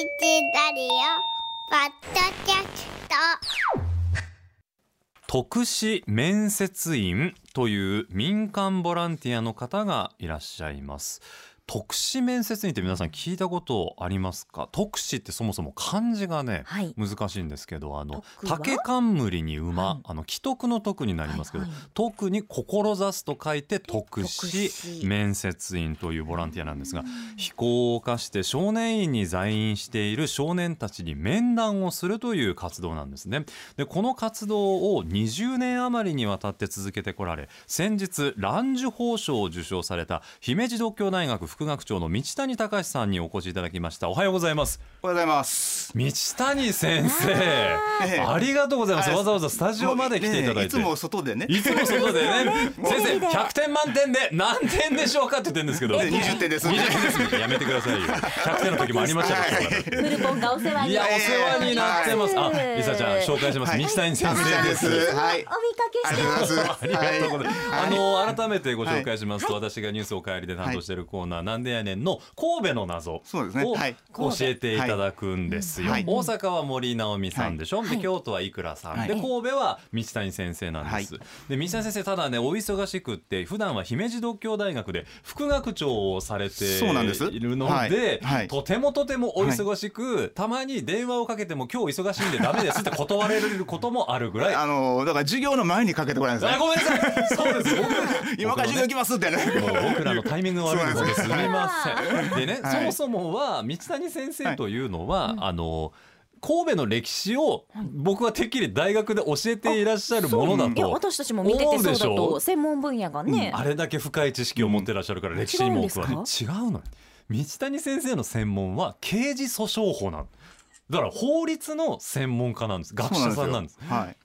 ラリオポッドキャスト。特殊面接員という民間ボランティアの方がいらっしゃいます。特使面接員って皆さん聞いたことありますか？特使ってそもそも漢字がね、はい。難しいんですけどあの竹冠に馬、はい。あの既得の徳になりますけど、はいはい。特に志すと書いて特使特使面接員というボランティアなんですが非行を犯して少年院に在院している少年たちに面談をするという活動なんですね。でこの活動を20年余りにわたって続けてこられ先日蘭寿宝賞を受賞された姫路独協大学副学長の道谷隆さんにお越しいただきました。おはようございます。おはようございます。道谷先生。ええありがとうございます。はいわざわざスタジオまで来ていただいて。いつも外でね。いつも外でね。先生で100点満点で何点でしょうかって言ってるんですけど。ね20点です。20点です。やめてくださいよ。100点の時もありましたかルポンがお世話にいやお世話になってます。あはい。リサちゃん紹介します。はい。道谷先生でです。す。はい。お見かけありしてます。がとうございます。ありがとうございます。あの改めてご紹はい介しますと、私がニュースお帰りで担当しているコーナー、なんでやねんの神戸の謎そうですねをはい教えていただくんですよ。はい大阪は森直美さんでしょ？はいで京都は生倉さん、はいで神戸は道谷先生なんです。で道谷先生ただねお忙しくって普段は姫路独協大学で副学長をされているのはいで、はいとてもとてもお忙しく、たまに電話をかけても今日忙しいんでダメですって断られることもあるぐらい。あのだから授業の前にかけてこないんですね。あごめんなさい。そうです。僕 今から授業行きますってね。僕らのタイミングが悪いのですみません。でね、はいそもそもは道谷先生というのは、あの神戸の歴史を僕はてっきり大学で教えていらっしゃるものだいやと。私たちも見ててそうだと専門分野がね、あれだけ深い知識を持ってらっしゃるから歴史にも僕はね違違うの。道谷先生の専門は刑事訴訟法なの。だから法律の専門家なんです。学者さんなんです。はい。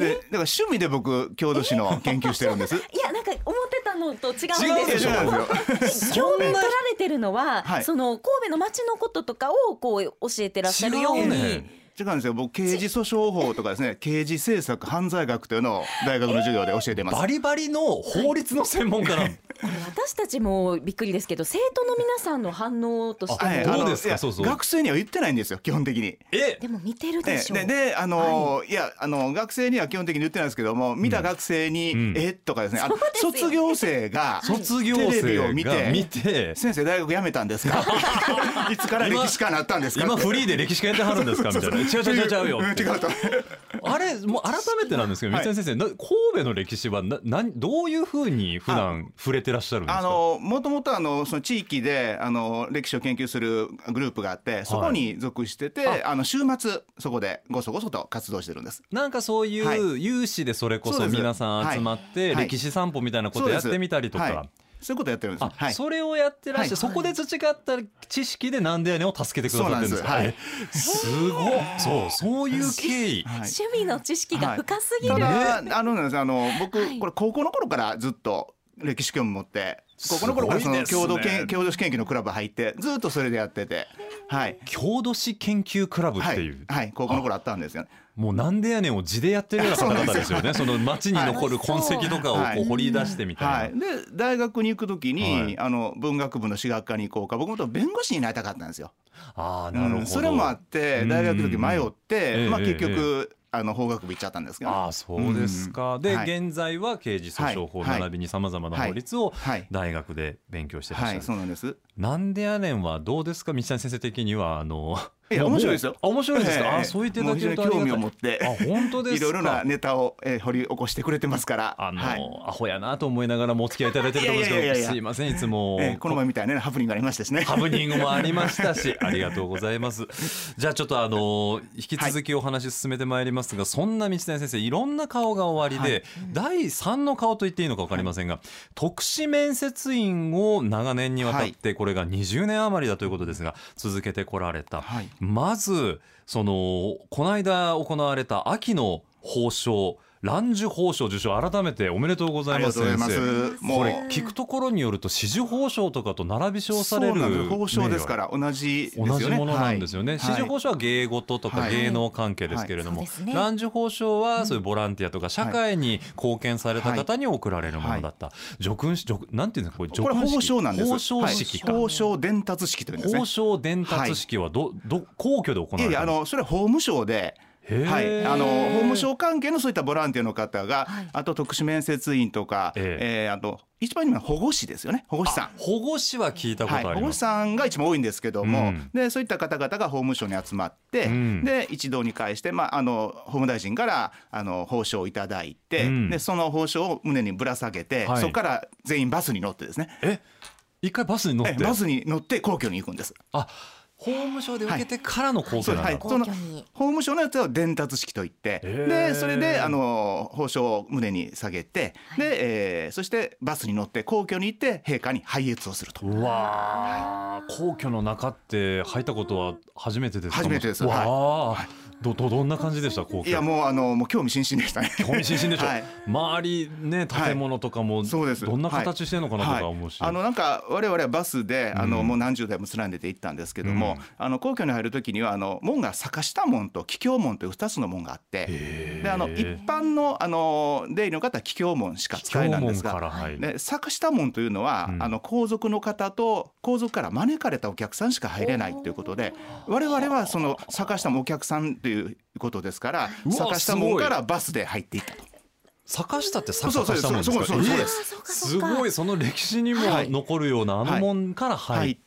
でだから趣味で僕郷土史の研究してるんです。いやなんか思ってたのと違うんです違うでしょそうなんですよ。教鞭取られてるのは、はいその神戸の町のこととかをこう教えてらっしゃるように、違うね違うんですよ。僕刑事訴訟法とかですね、刑事政策犯罪学というのを大学の授業で教えてます。バリバリの法律の専門家なの。これ私たちもびっくりですけど生徒の皆さんの反応としてどうですか？学生には言ってないんですよ基本的に。え？でも見てるでえしょ、でであのい。やあの学生には基本的に言ってないですけども見た学生に「うん。え？とかですね。卒業生が卒業テレビ生がを見て見て先生大学辞めたんですか？いつから歴史家になったんですか？今フリーで歴史家やってはるんですか？みたいな。違う違う違う違うよ。ん違うと。あれもう改めてなんですけどはい。三谷先生な神戸の歴史はななんどういうふうに普段触れてらっしゃるんですか？あのもともとあのその地域であの歴史を研究するグループがあってそこに属してて、あ。の週末そこでごそごそと活動してるんです。なんかそういはう有志でそれこそ皆さん集まってはい。歴史散歩みたいなことやってみたりとか。そうい。そういうことやってるんです。あはい。それをやってらっしゃるはい。そこで培った知識でなんでやねんを助けてくださってるんですか？そうなんえすごいそうそういう経緯。はい。趣味の知識が深すぎる、ただあのなんですあの僕、はい。これ高校の頃からずっと歴史興味持って高校の頃からその郷土研郷土史研究のクラブ入ってずっとそれでやっててはい。郷土史研究クラブっはいていう、はい。高校の頃あったんですよ。ねもうなんでやねんを字でやってるような方々ですよね。その街に残る痕跡とかをはい。こう掘り出してみたいな。はい、で大学に行く時に、はい。あの文学部の史学科に行こうか僕もと弁護士になりたかったんですよ。ああなるほど。うん。それもあって大学の時迷って、まあ、結局、あの法学部行っちゃったんですけど、ああそうですか。で、はい現在は刑事訴訟法はい並びにさまざまな法律をはい大学で勉強してらっしゃる。はいそうなんです。なんでやねんはどうですか？道谷先生的にはあの。いや面白いですよあ面白いですか。ええあそう言っていただけると興味を持あってあ本当ですか。いろいろなネタを、えー掘り起こしてくれてますから。あの、はいアホやなと思いながらもお付き合いいただいてると思うんですけど、いやいやいやいやすいませんいつも。えーこの前みたいなねハプニングがありましたしね。ハプニングもありましたし、ありがとうございます。じゃあちょっとあの引き続きお話進めてまいりますが、そんな道谷先生いろんな顔が終わりで、第三の顔と言っていいのか分かりませんが、特使面接員を長年にわたってこれが20年余りだということですが続けてこられた。はいまずそのこの間行われた秋の褒章蘭寿宝賞受賞改めておめでとうございますありがとうござい先生。これ聞くところによると紫綬褒章とかと並び称されるそうなんです宝章ですから同じですよね。同じものなんですよね。はい。紫綬褒章は芸事とかはい。芸能関係ですけれども、蘭寿褒章はそういうボランティアとか社会に貢献された方に贈られるものだった。叙勲式、叙なんていうんですか、これ叙これ勲式。宝章なんです。宝章式か。はい。宝章伝達式というんですね。宝章伝達式はど、ど皇居で行われるいやいやあのそれは法務省ではい、あの法務省関係のそういったボランティアの方が、あと徳祉面接員とか、ええ。ーあと一番には保護士ですよね。保護士さん。保護士は聞いたことはい、保護士あります。さんが一番多いんですけども、うん。でそういった方々が法務省に集まって、うん。で一堂に会して、まあ、あの法務大臣からあの報奨をいただいて、うん。でその報奨を胸にぶら下げて、はい。そこから全員バスに乗ってですね。え、一回バスに乗って？えバスに乗って皇居に行くんです。あ、法務省で受けてからの皇居なんだ。はい、その法務省のやつは伝達式といって、でそれであの報奨を胸に下げて、で、えーそしてバスに乗って皇居に行って陛下に拝謁をすると。うわー。皇居の中って入ったことは初めてですか？初めてです。わあ、どどどんな感じでした？いやもうあのもう興味津々でしたね。興味津々でしょ、はい。周りね建物とかもそうです。どんな形してるのかなとか思うし、はい、あのなんか我々はバスであの、うんもう何十台も連ねて行ったんですけども、うん。あの皇居に入る時にはあの門が坂下門と桔梗門という2つの門があってであの一般のあの出入りの方は桔梗門しか使えないんですが。から入るで坂下門というのは、うん。あの皇族の方と皇族から招かれたお客さんしか入れないということで我々はその坂下もお客さんということですから坂下門からバスで入っていったと。坂下って坂下門ですか？す。ごいその歴史にもはい。残るようなあの門から入っ、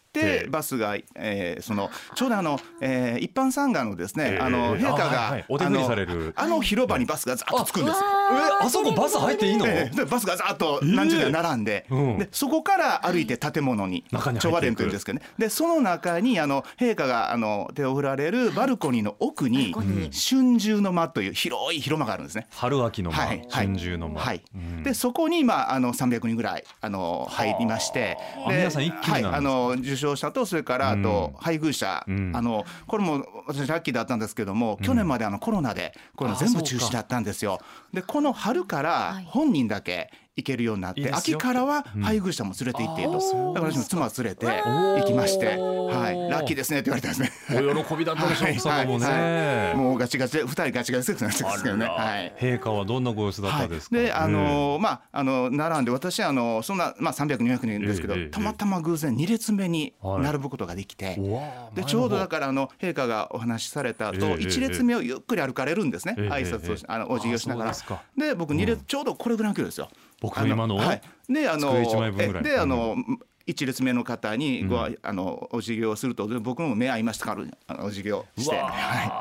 バスが、えーそのちょうどあの、えー一般参賀のですね、えーあの陛下あはいが、はい。お手振りされる。あのあの広場にバスがざっとつくんです。よ。えあそこバス入っていいの、えーでバスがざっと何十台並んで,、うん。でそこから歩いて建物に中に入っていく。調和殿というんですけどね。でその中にあの陛下があの手を振られるバルコニーの奥に春秋の間という広い広間があるんですね。春秋の間、はいはい。春秋の間、はい。うん。でそこに、まあ、あの300人ぐらいあの入りましてあ皆さん一気になんですかはい、あの受賞者とそれからあと配偶者、うん。あのこれも私ラッキーだったんですけども、去年まであのコロナでこれあ全部中止だったんですよ。でこの春から本人だけ行けるようになって、秋からは配偶者も連れて行っていると、うんだから私も妻連れて行きまして、はい、ラッキーですねって言われたんですね。お喜びだったでしょう 奥様もね、はい。もうガチガチで二人ガチガチでなんですけどね。はい。陛下はどんなご様子だったですか、はい、であのーまああの並んで私あのそんなまあ300、200人ですけど、たまたま偶然2列目にはい並ぶことができて、でちょうどだからあの陛下がお話しされた後、ええええ1列目をゆっくり歩かれるんですね、ええ挨拶をし、あのお辞儀をしながら。で僕2列、ちょうどこれぐらいの距離ですよ僕今のはい、であの机一枚分ぐらい。えであの、一列目の方にご、うあのお辞儀をするとで僕も目合いましたからあのお辞儀をして、は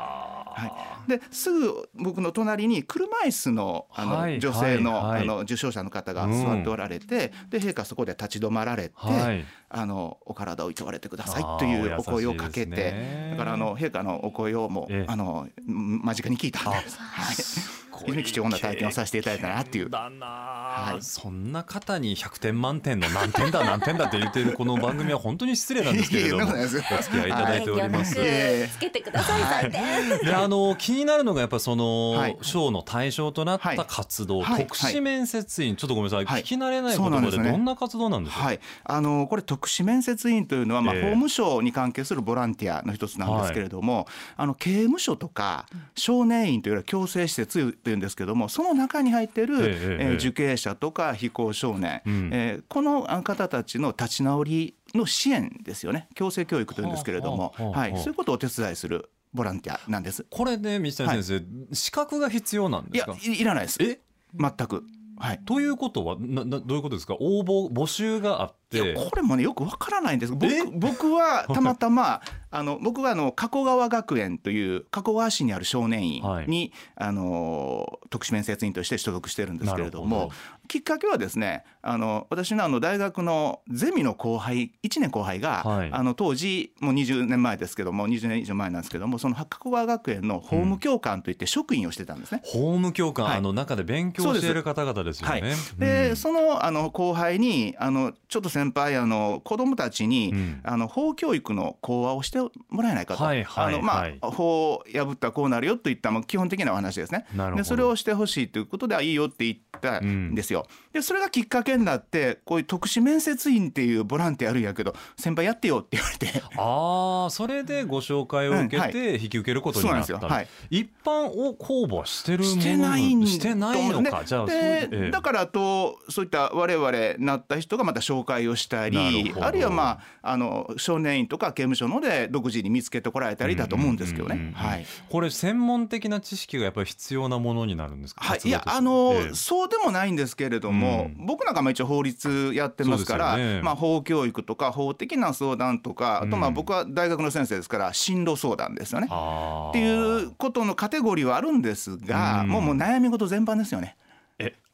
い。はい、ですぐ僕の隣に車椅子のあの、はい女性の,、はいはい。あの受賞者の方が座っておられて、で陛下そこで立ち止まられて、はい。あのお体をいとわれてくださいというおお声をかけて、ねだからあの陛下のお声をもう、ええ。あのん間近に聞いたんです。はい非常に貴重な体験をさせていただいたなっていう。はい。そんな方に100点満点の何点だ何点だって言ってるこの番組は本当に失礼なんですけれども。お付き合いいただいております。つけてください採点 であの気になるのがやっぱそのはの対象となっはい。た活動、はい。特殊面接員ちょっとごめんなさい、はい。聞き慣れない言葉でどんな活動なんでしょうか、はい、あのこれ特殊面接員というのは、まあ、ええ。法務省に関係するボランティアの一つなんですけれども、あの刑務所とか少年院というよりは強制施設というんですけれどもその中に入っている、え受刑者とか非行少年、うん。えーこの方たちの立ち直りの支援ですよね。強制教育というんですけれども、はい、そういうことをお手伝いするボランティアなんです。これで水谷先生、資格が必要なんですか？いいらないです。え？全く。はい。ということはななどういうことですか？応募募集があっいやてこれもねよくわからないんです。僕え僕は たまたまあの僕はあの加古川学園という加古川市にある少年院に、あの特殊面接員として所属してるんですけれどもきっかけはですねあの私のあの大学のゼミの後輩1年後輩が、はい。あの当時もう20年前ですけども20年以上前なんですけどもその加古川学園の法務教官といって職員をしてたんですね。法務教官、はい。あの中で勉強している方々ですよね。はい、うん。でそのあの後輩にあの「ちょっと先先輩あの子どもたちに、うん。あの法教育の講話をしてもらえないかと、はいはいあのまあ、はい法を破ったらこうなるよといったまあ基本的なお話ですね。でそれをしてほしいということであいいよって言ったんですよ。でそれがきっかけになってこういう特殊面接員っていうボランティアあるんやけど先輩やってよって言われて。ああそれでご紹介を受けうんはて引き受けることになった、そうなんですよ。はい。一般を公募してるものしてないんしてないのか、ねじゃあでええ。だからとそういった我々なった人がまた紹介をしたりあるいはまああの少年院とか刑務所ので独自に見つけてこられたりだと思うんですけどね。はい。これ専門的な知識がやっぱり必要なものになるんですか？はい、いやあの、ええ。そうでもないんですけれども、うん。僕なんかも一応法律やってますからね。まあ、法教育とか法的な相談とかあとまあうん。僕は大学の先生ですから進路相談ですよね。っていうことのカテゴリーはあるんですが、うん。もうもう悩み事全般ですよね。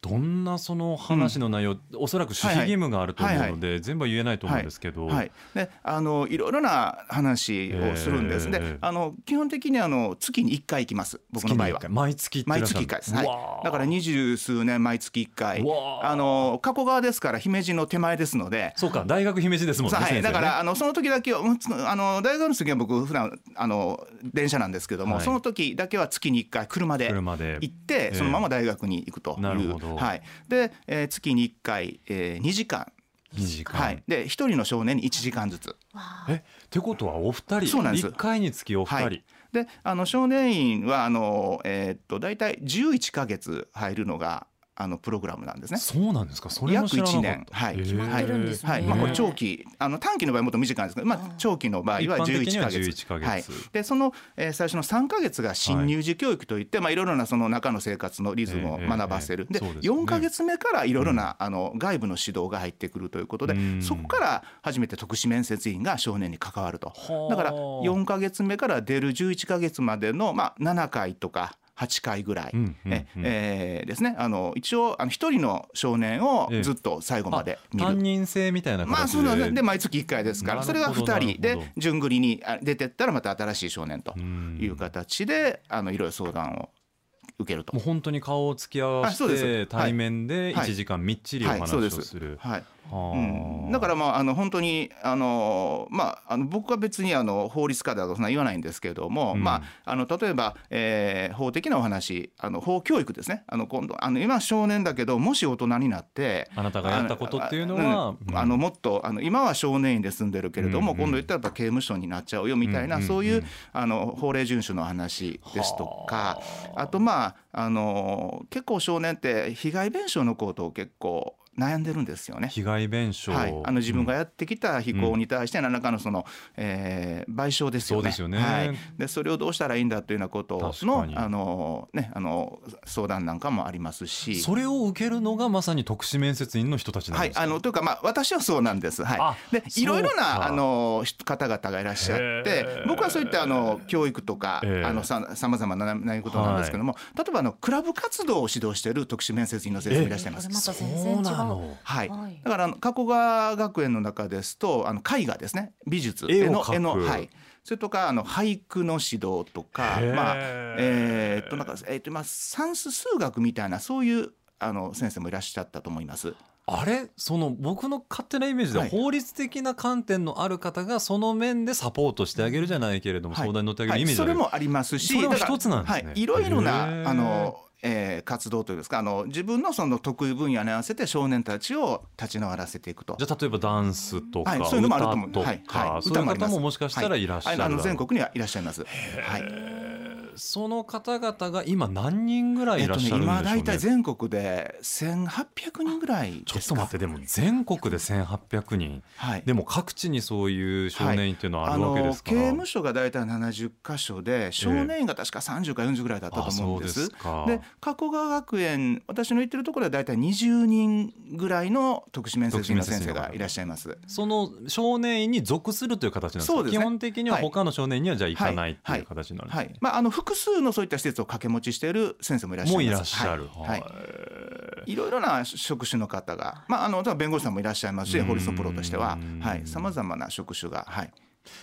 えどんなその話の内容、おそらく守秘義務があると思うので、全部は言えないと思うんですけど、はい、であのいろいろな話をするんです、ええであの基本的にあの月に1回行きます。僕の場合は。毎月毎月1回です、はい。だから二十数年毎月1回。あの加古川ですから姫路の手前ですので。そうか。大学姫路ですもんね、はい、だからあのその時だけあの大学の時は僕普段あの電車なんですけども、はいその時だけは月に1回車で行ってえそのまま大学に行くという、なるほどはい、で、えー月に1回、えー、2時間、2時間、はい、で1人の少年に1時間ずつ。えってことはお二人。そうなんです。1回につきお二人、はい。であの少年院はあの、えーっと大体11ヶ月入るのがあのプログラムなんですね。そうなんですか？それも知年。はい。へー。決まってるんですね。はいまあ、これ長期あの短期の場合はもっと短いんですけど、まあ、長期の場合は一般的に11はヶ月。11ヶ月。はい、でその、えー最初の3ヶ月が新入児教育といって、い。まあ、いろいろなその中の生活のリズムを学ばせる、でええええそうですよね。4ヶ月目からいろいろな、あの外部の指導が入ってくるということで、うん。そこから初めて特殊面接員が少年に関わると。はあ。だから4ヶ月目から出る11ヶ月までの、まあ、7回とか8回ぐらい、うんうんうん。ええーですね。あの一応あの一人の少年をええずっと最後まで見る。担任制みたいなまあそうなんです。で毎月1回ですからそれがなるほど。2人で順繰りにあ出てったらまた新しい少年とうん。いう形であのいろいろ相談を受けると。もう。本当に顔を突き合わせて対面ではい。1時間みっちりお話をす。する。はい。はあうん、だからまああの本当にあの、まあ、あの僕は別にあの法律家だとそんな言わないんですけれども、うん。まあ、あの例えば、えー法的なお話あの法教育ですね。あの今度あの今少年だけどもし大人になってあなたがやったことっていうのはあのもっとあの今は少年院で住んでるけれども、うんうん今度言ったらやっぱ刑務所になっちゃうよみたいな、うんうんうんそういうあの法令遵守の話ですとかあとまああの結構少年って被害弁償のことを結構悩んでるんですよね。被害弁償、はい、あの自分がうんやってきた非行に対して何らかのその、えー賠償ですよね。そうですよね。はい、でそれをどうしたらいいんだというようなことのあの、ね、あの相談なんかもありますし。それを受けるのがまさに特殊面接員の人たちなんはい、ですか、あのというか、まあ、私はそうなんです。あはい、でいろいろなあの人方々がいらっしゃっへてー。僕はそういったあの教育とか、ええ。あのささまざまな悩みことなんですけども、例えばあのクラブ活動を指導している特殊面接員の先生もいらっしゃいます。またそう全然違う。はい。はい。だからあの加古川学園の中ですとあの絵画ですね。美術。絵の絵のはい。それとかあの俳句の指導とかまあえーっとなんかえーっとまあ算数数学みたいなそういうあの先生もいらっしゃったと思います。あれ？その僕の勝手なイメージでははい。法律的な観点のある方がその面でサポートしてあげるじゃないけれども、はい。相談に乗ってあげるイメージはい、そあるれもありますしそれも一つなんですね。はい、いろいろなあの、えー活動というんですかあの自分のその得意分野に合わせて少年たちを立ち直らせていくとじ。ゃあ例えばダンスとか、はい、そういうのもあると思う。歌とか、はい、はい、そういう方ももしかしたらいらっしゃるはいあの全国にはいらっしゃいます。はい。その方々が今何人ぐらいいらっしゃるんでしょうね、今大体全国で1800人ぐらいちょっと待ってでも全国で1800人。はい。でも各地にそういう少年院っていうのはあるわけですか？ら、刑務所が大体70箇所で少年院が確か30か40ぐらいだったと思うんです。あそうですか。で加古川学園私の言ってるところは大体20人ぐらいの徳島面接員の先生がいらっしゃいます。その少年院に属するという形なんですか？そうですね。基本的には他の少年院にはじゃあ行かないってはい。い。う形になるんですね、はい、まああの複数のそういった施設を掛け持ちしている先生もいらっしゃいます。いはい。はい。いろいろな職種の方が、まあ、あの弁護士さんもいらっしゃいますしうん。法律のプロとしては、はい、さまざまな職種が、はい、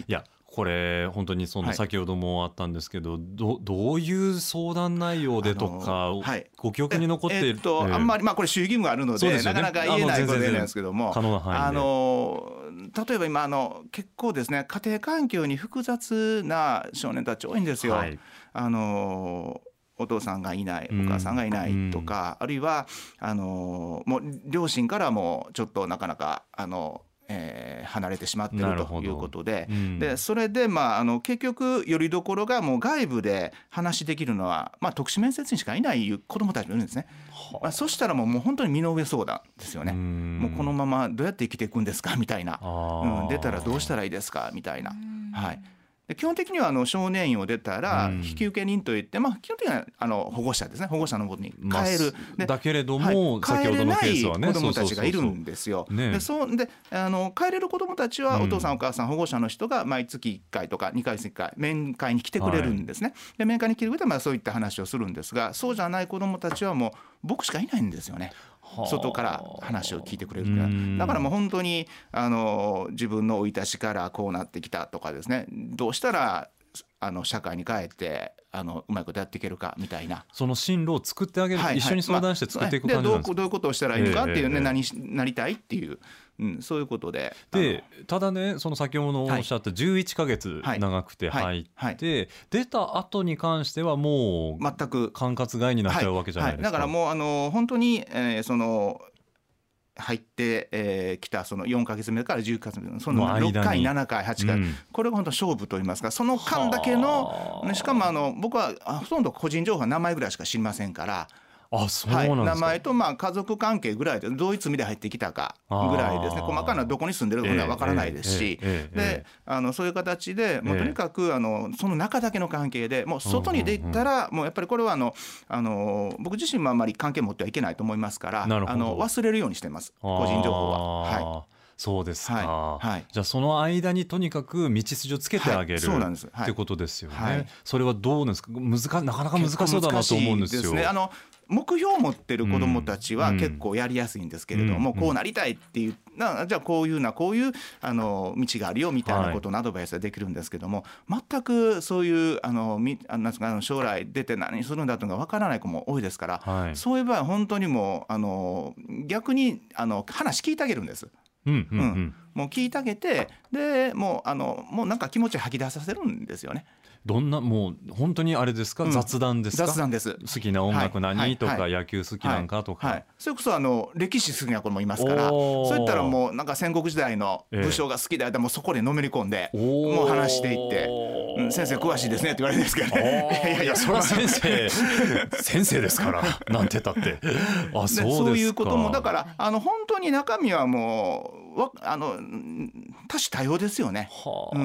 いやこれ本当にそのはい。先ほどもあったんですけど、どどういう相談内容でとか、はい。ご記憶に残っているえっと、あんまりまあこれ守秘義務があるのでね。なかなか言えないことなんですけども。あの例えば今あの結構ですね家庭環境に複雑な少年たち多いんですよ。はい。あのお父さんがいないうん。お母さんがいないとか、あるいはあのもう両親からもちょっとなかなかあの、えー離れてしまっているということで。うん。でそれで、まあ、あの結局よりどころがもう外部で話できるのは、まあ、特殊面接にしかいない子どもたちもいるんですね。まあ、そしたらもうもう本当に身の上相談ですよね。もうこのままどうやって生きていくんですか？みたいな、うん、出たらどうしたらいいですか？みたいな。はい。で基本的にはあの少年院を出たらうん。引受人といって、まあ、基本的にはあの保護者ですね。保護者のもとにまあ帰る、でだけれどはい。も、先ほどのケースはね帰れない子どもたちがいるんですよ。ね。でそうであの帰れる子どもたちはうん。お父さんお母さん保護者の人が毎月1回とか2回1回面会に来てくれるんですね。で面会に来てくれてまあそういった話をするんですがそうじゃない子どもたちはもう僕しかいないんですよね。はあ。外から話を聞いてくれるから。うん。だからもう本当にあの自分の生い立ちからこうなってきたとかですね。どうしたらあの社会に帰ってあのうまいことやっていけるかみたいな。その進路を作ってあげる、はいはい。一緒に相談して作っていくまあ感じなんですか？でどうどういうことをしたらいいのかっていうね、ええ。何しなりたいっていう、うん、そういうことで。でただねその先ほどおっしゃった11ヶ月はい。長くてはい。入って、はい。出た後に関してはもう全く管轄外になっちゃうわけじゃないですか。だからもうあの本当に、えーその入ってき、えー来たその4か月目から10か月目そのの間に。6回7回8回、うん。これが本当勝負といいますかその間だけのはあ。しかもあの僕はあほとんど個人情報は名前ぐらいしか知りませんから。あそうはい、なんですか、名前とまあ家族関係ぐらいでどういう罪で入ってきたかぐらいですね。細かなどこに住んでるのはわからないですし、ええええええであのそういう形でもうええとにかくあのその中だけの関係でもう外に出たらもうやっぱりこれはあのあの僕自身もあんまり関係持ってはいけないと思いますからあの忘れるようにしてます。個人情報は。はい。そうですか、はい。はい。じゃあその間にとにかく道筋をつけてあげる、はい。そうなんです。はい。ってことですよね、はい。それはどうですか？難かなかなか難しそうだなと思うんですよ。結構難しいね。あの目標を持ってる子どもたちはうん。結構やりやすいんですけれども、うん。こうなりたいっていうなじゃあこういうなこういうあの道があるよみたいなことのアドバイスができるんですけども、全くそういうあのみあの将来出て何するんだというのがわからない子も多いですから、はい。そういう場合は本当にもうあの逆にあの話聞いてあげるんです。うんうんうん。うん。もう聞いてあげてでもうあのもうなんか気持ち吐き出させるんですよね。どんなもう本当にあれですか、うん。雑談ですか？雑談です。好きな音楽何、はいとか、はい野球好きなんかとか、はいはい。それこそあの歴史好きな子もいますからそういったらもうなんか戦国時代の武将が好きだよもうそこでのめり込んでもう話していって「うん先生詳しいですね」って言われるんですけどね。いやいやそれは先生先生ですからなんてたって。あそうでですかそういうこともだからあの本当に中身はもうわあのうん多種多様ですよね。はあ。う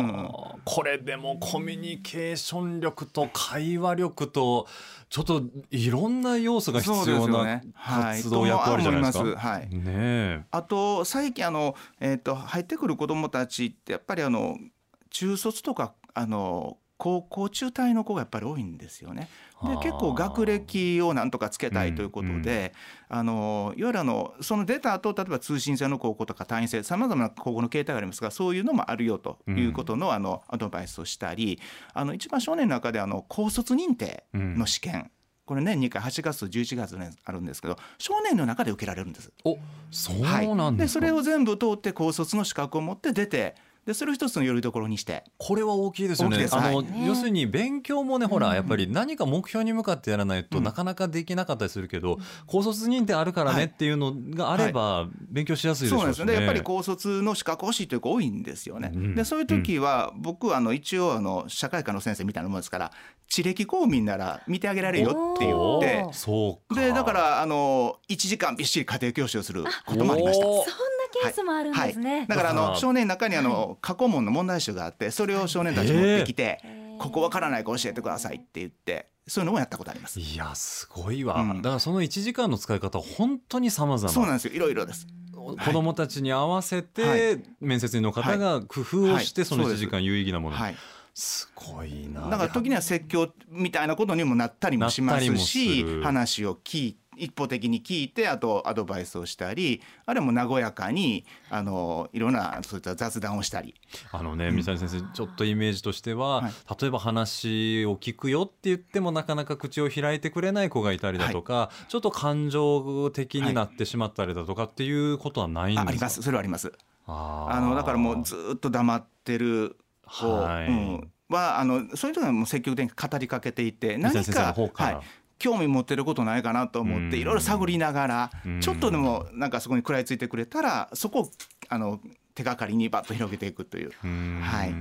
ん。これでもコミュニケーション力と会話力とちょっといろんな要素が必要な活動役割じゃないですか。す。はい。ねえ。あと最近あの、えー、と入ってくる子どもたちってやっぱりあの中卒とかあの高校中退の子がやっぱり多いんですよね。で結構学歴をなんとかつけたいということで、あのいわゆるあのその出た後例えば通信制の高校とか単位制さまざまな高校の形態がありますがそういうのもあるよということの,、あのアドバイスをしたりあの一番少年の中であの高卒認定の試験、これ年2回8月と11月にあるんですけど少年の中で受けられるんです。おそうなんですか、それを全部通って高卒の資格を持って出てでそれを一つのよりどころにして。これは大きいですよね。あの、はい。要するに勉強もね、ほら、うん。やっぱり何か目標に向かってやらないと、うん。なかなかできなかったりするけど、高卒認定あるからねっていうのがあれば、勉強しやすいでしょうしね。そうなんですよね。やっぱり高卒の資格欲しいという子多いんですよね。うん。でそういう時は僕はあの一応あの社会科の先生みたいなもんですから地歴公民なら見てあげられるよって言っおて。でだからあの1時間びっしり家庭教師をすることもありました。ケースもあるんですね。だからあだからの少年の中にあの過去問の問題集があってそれを少年たち持ってきてここわからないか教えてくださいって言ってそういうのもやったことあります。いや、すごいわ。うんだからその1時間の使い方、本当に様々。そうなんですよいろいろです。子供たちに合わせて、はい面接員の方が工夫をして、はいその1そうです時間有意義なものに。はい。すごいな。だから時には説教みたいなことにもなったりもしますし話を聞い一方的に聞いてあとアドバイスをしたりあるいはもう和やかにあのいろんなそういった雑談をしたり。あのね、水谷先生、ちょっとイメージとしては、はい。例えば話を聞くよって言ってもなかなか口を開いてくれない子がいたりだとか、ちょっと感情的になってしまったりだとかっていうことはないんですか？ああります。それはあります。あのだからもうずっと黙ってる子、はい。うん、はあのそういう時はもう積極的に語りかけていて何かはい、興味持ってることないかなと思っうんていろいろ探りながらうんちょっとでもなんかそこに食らいついてくれたらそこをあの手がかりにバッと広げていくという。はい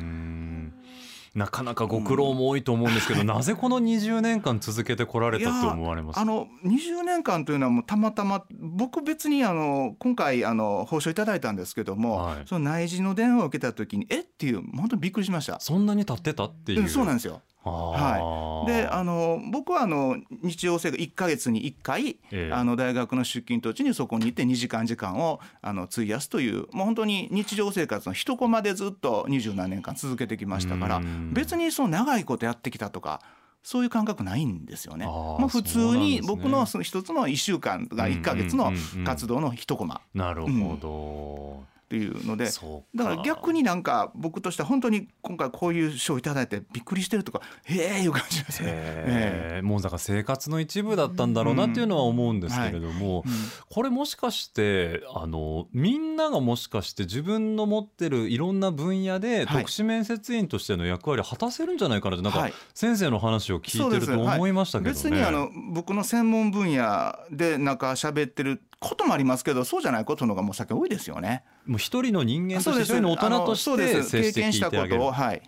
なかなかご苦労も多いと思うんですけど、なぜこの20年間続けてこられたって思われます？あの20年間というのはもうたまたま僕別にあの今回あの報酬いただいたんですけども、はいその内示の電話を受けた時にえ？っていう本当にびっくりしました。そんなに経ってたっていう。うんそうなんですよ。はであの僕はあの日常生活1か月に1回、ええ。あの大学の出勤途中にそこに行って2時間時間をあの費やすというもう本当に日常生活の一コマでずっと二十何年間続けてきましたからうん。別にその長いことやってきたとかそういう感覚ないんですよね。あーもう普通に僕のその一つの1週間が1か月のうんうんうんうん活動の一コマ。なるほど。っていうので。だから逆になんか僕としては本当に今回こういう賞をいただいてびっくりしてるとかへえいう感じですね。へえもうだから生活の一部だったんだろうなっていうのは思うんですけれども、うん。これもしかしてあのみんながもしかして自分の持ってるいろんな分野ではい。特殊面接員としての役割を果たせるんじゃないかなってなんかはい。先生の話を聞いてると思いましたけどね。別にあの僕の専門分野でなんか喋ってることもありますけどそうじゃないことの方がもう先多いですよね。もう一人の人間として一人の大人として経験したことをはい。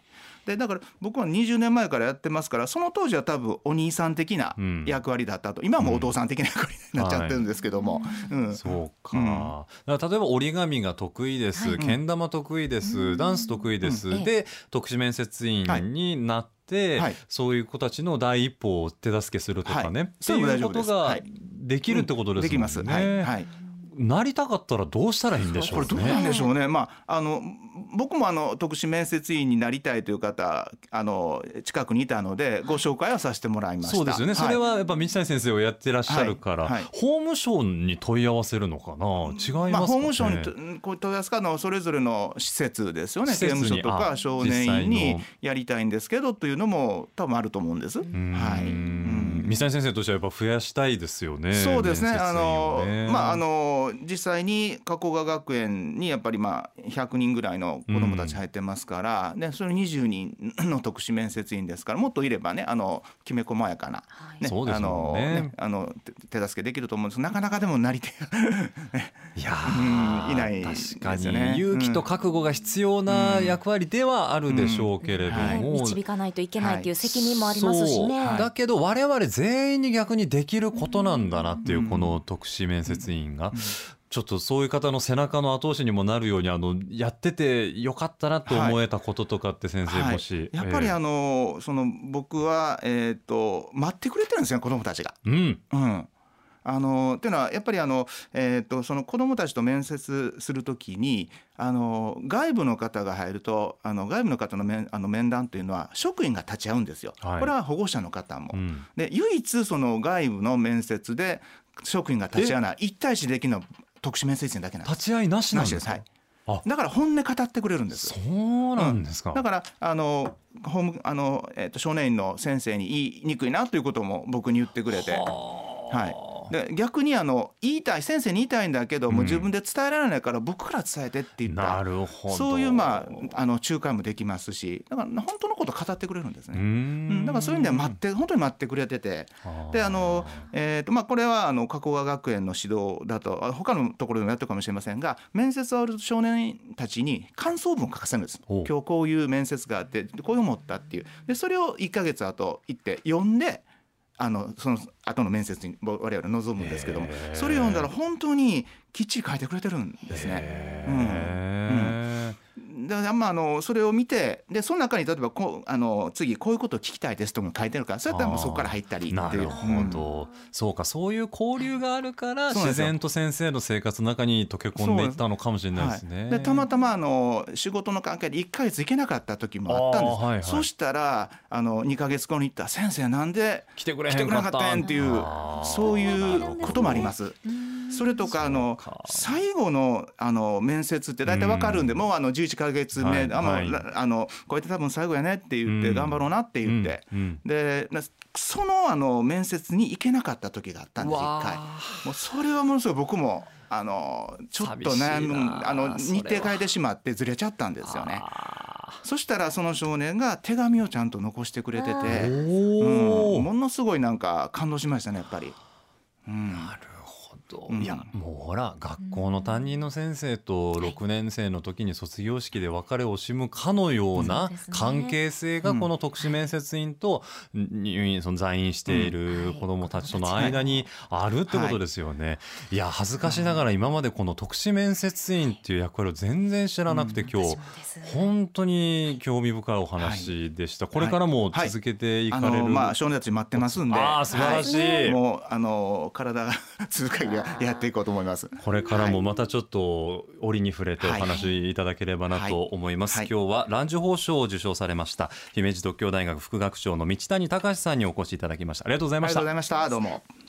でだから僕は20年前からやってますからその当時は多分お兄さん的なうん。役割だったと、今はもうお父さん的な役割になっちゃってるんですけども、うん。そうか、うん。だから例えば折り紙が得意です、はい。けん玉得意です、ダンス得意です、うん。で特殊面接員になって、はい。そういう子たちの第一歩を手助けするとかね、はい。っていうことができるってことですね。できます。はい、はい。なりたかったらどうしたらいいんでしょうこれどうなんね。でしょうね。まああの僕もあの特殊面接員になりたいという方あの近くにいたのでご紹介はさせてもらいました。そうですよね、い。それはやっぱ道谷先生をやってらっしゃるから、はい。はい。法務省に問い合わせるのかな？違いますかね、まあ、法務省にとこう問い合わせかのそれぞれの施設ですよね。刑務所とかあ少年院にの。やりたいんですけどというのも多分あると思うんです。はい、うん水谷先生としてはやっぱ増やしたいですよね。そうですね。面接員あのまああの実際に加古川学園にやっぱりまあ100人ぐらいの子どもたち入ってますから、でそれ20人の特殊面接員ですからもっといればねあのきめ細やかな、はい。ねあのもんね。ねあの手手助けできると思うんです。なかなかでもなり手いやーうんいない確かにですよね勇気と覚悟が必要な役割ではあるでしょうけれどうん。はい。も、導かないといけないっていう責任もありますしね。そう。だけど我々全員に逆にできることなんだなっていううん。この特殊面接員が。ちょっとそういう方の背中の後押しにもなるようにあのやっててよかったなと思えたこととかって先生はい。もし、やっぱりえあのその僕はえっ、と待ってくれてるんですよ子どもたちが。えうん。うんあのっていうのはやっぱりあの、えー、とその子どもたちと面接するときにあの外部の方が入るとあの外部の方の面あの面談というのは職員が立ち会うんですよ。はい。これは保護者の方も。うん。で唯一その外部の面接で職員が立ち会わない。一対一できるのは特殊面接員だけなんです。立ち会いなしなんですか？はい。あ。だから本音語ってくれるんです。そうなんですか、だからあのホームあの、えー、と少年院の先生に言いにくいなということも僕に言ってくれて。はい、で逆にあの言いたい先生に言いたいんだけども、うん自分で伝えられないから僕から伝えてって言っなたるほど。そういうまああの仲介もできますしだから本当のこと語ってくれるんですうね。うん。ん。だからそういう意味では待って本当に待ってくれてて。であの、えーとまあ、これはあの加古川学園の指導だとあ他のところでもやってるかもしれませんが面接を終わると少年たちに感想文を書かせるんです。今日こういう面接があってこういう思ったっていう。でそれを1か月後行って読んであのその後の面接に我々臨むんですけどもそれを読んだら本当にきっちり書いてくれてるんですね。へーでまああのそれを見てでその中に例えばこうあの次こういうことを聞きたいですとか書いてあるからそうやったらもうそこから入ったりっていう。なるほど、そうかそういう交流があるから自然と先生の生活の中に溶け込んでいったのかもしれないですね。はい、でたまたまあの仕事の関係で1か月行けなかった時もあったんです、はいはい。そしたらあの2か月後に行ったら「先生なんで来てくれなかったん?」っていうそういうこともあります。それとかあの最後のあの面接って大体わかるんで、もうあの11か月目、はいあもあのこうやって多分最後やねって言って、うん。頑張ろうなって言って、でなそのあの面接に行けなかった時があったんです一わ回。あもうそれはものすごい僕もあのちょっと悩む寂しいなあの日程変えてしまってずれちゃったんですよね。あそしたらその少年が手紙をちゃんと残してくれてて、うん、ものすごいなんか感動しましたねやっぱり。うん、なるほど、うん。いやもうほら学校の担任の先生と6年生の時に卒業式で別れを惜しむかのような関係性がこの特殊面接員と入院その在院している子どもたちとの間にあるってことですよね。い。や恥ずかしながら今までこの特殊面接員っていう役割を全然知らなくて今日本当に興味深いお話でした。これからも続けていかれる。あのまあ少年たち待ってますんで、あー素晴らしい。はもうあの体が続く限りはやっていこうと思います。これからもまたちょっと折に触れてお話しいただければなと思います。はい今日はランジュ法賞を受賞されました姫路独協大学副学長の道谷隆さんにお越しいただきました。ありがとうございましたありがとうござい。ました。どうも。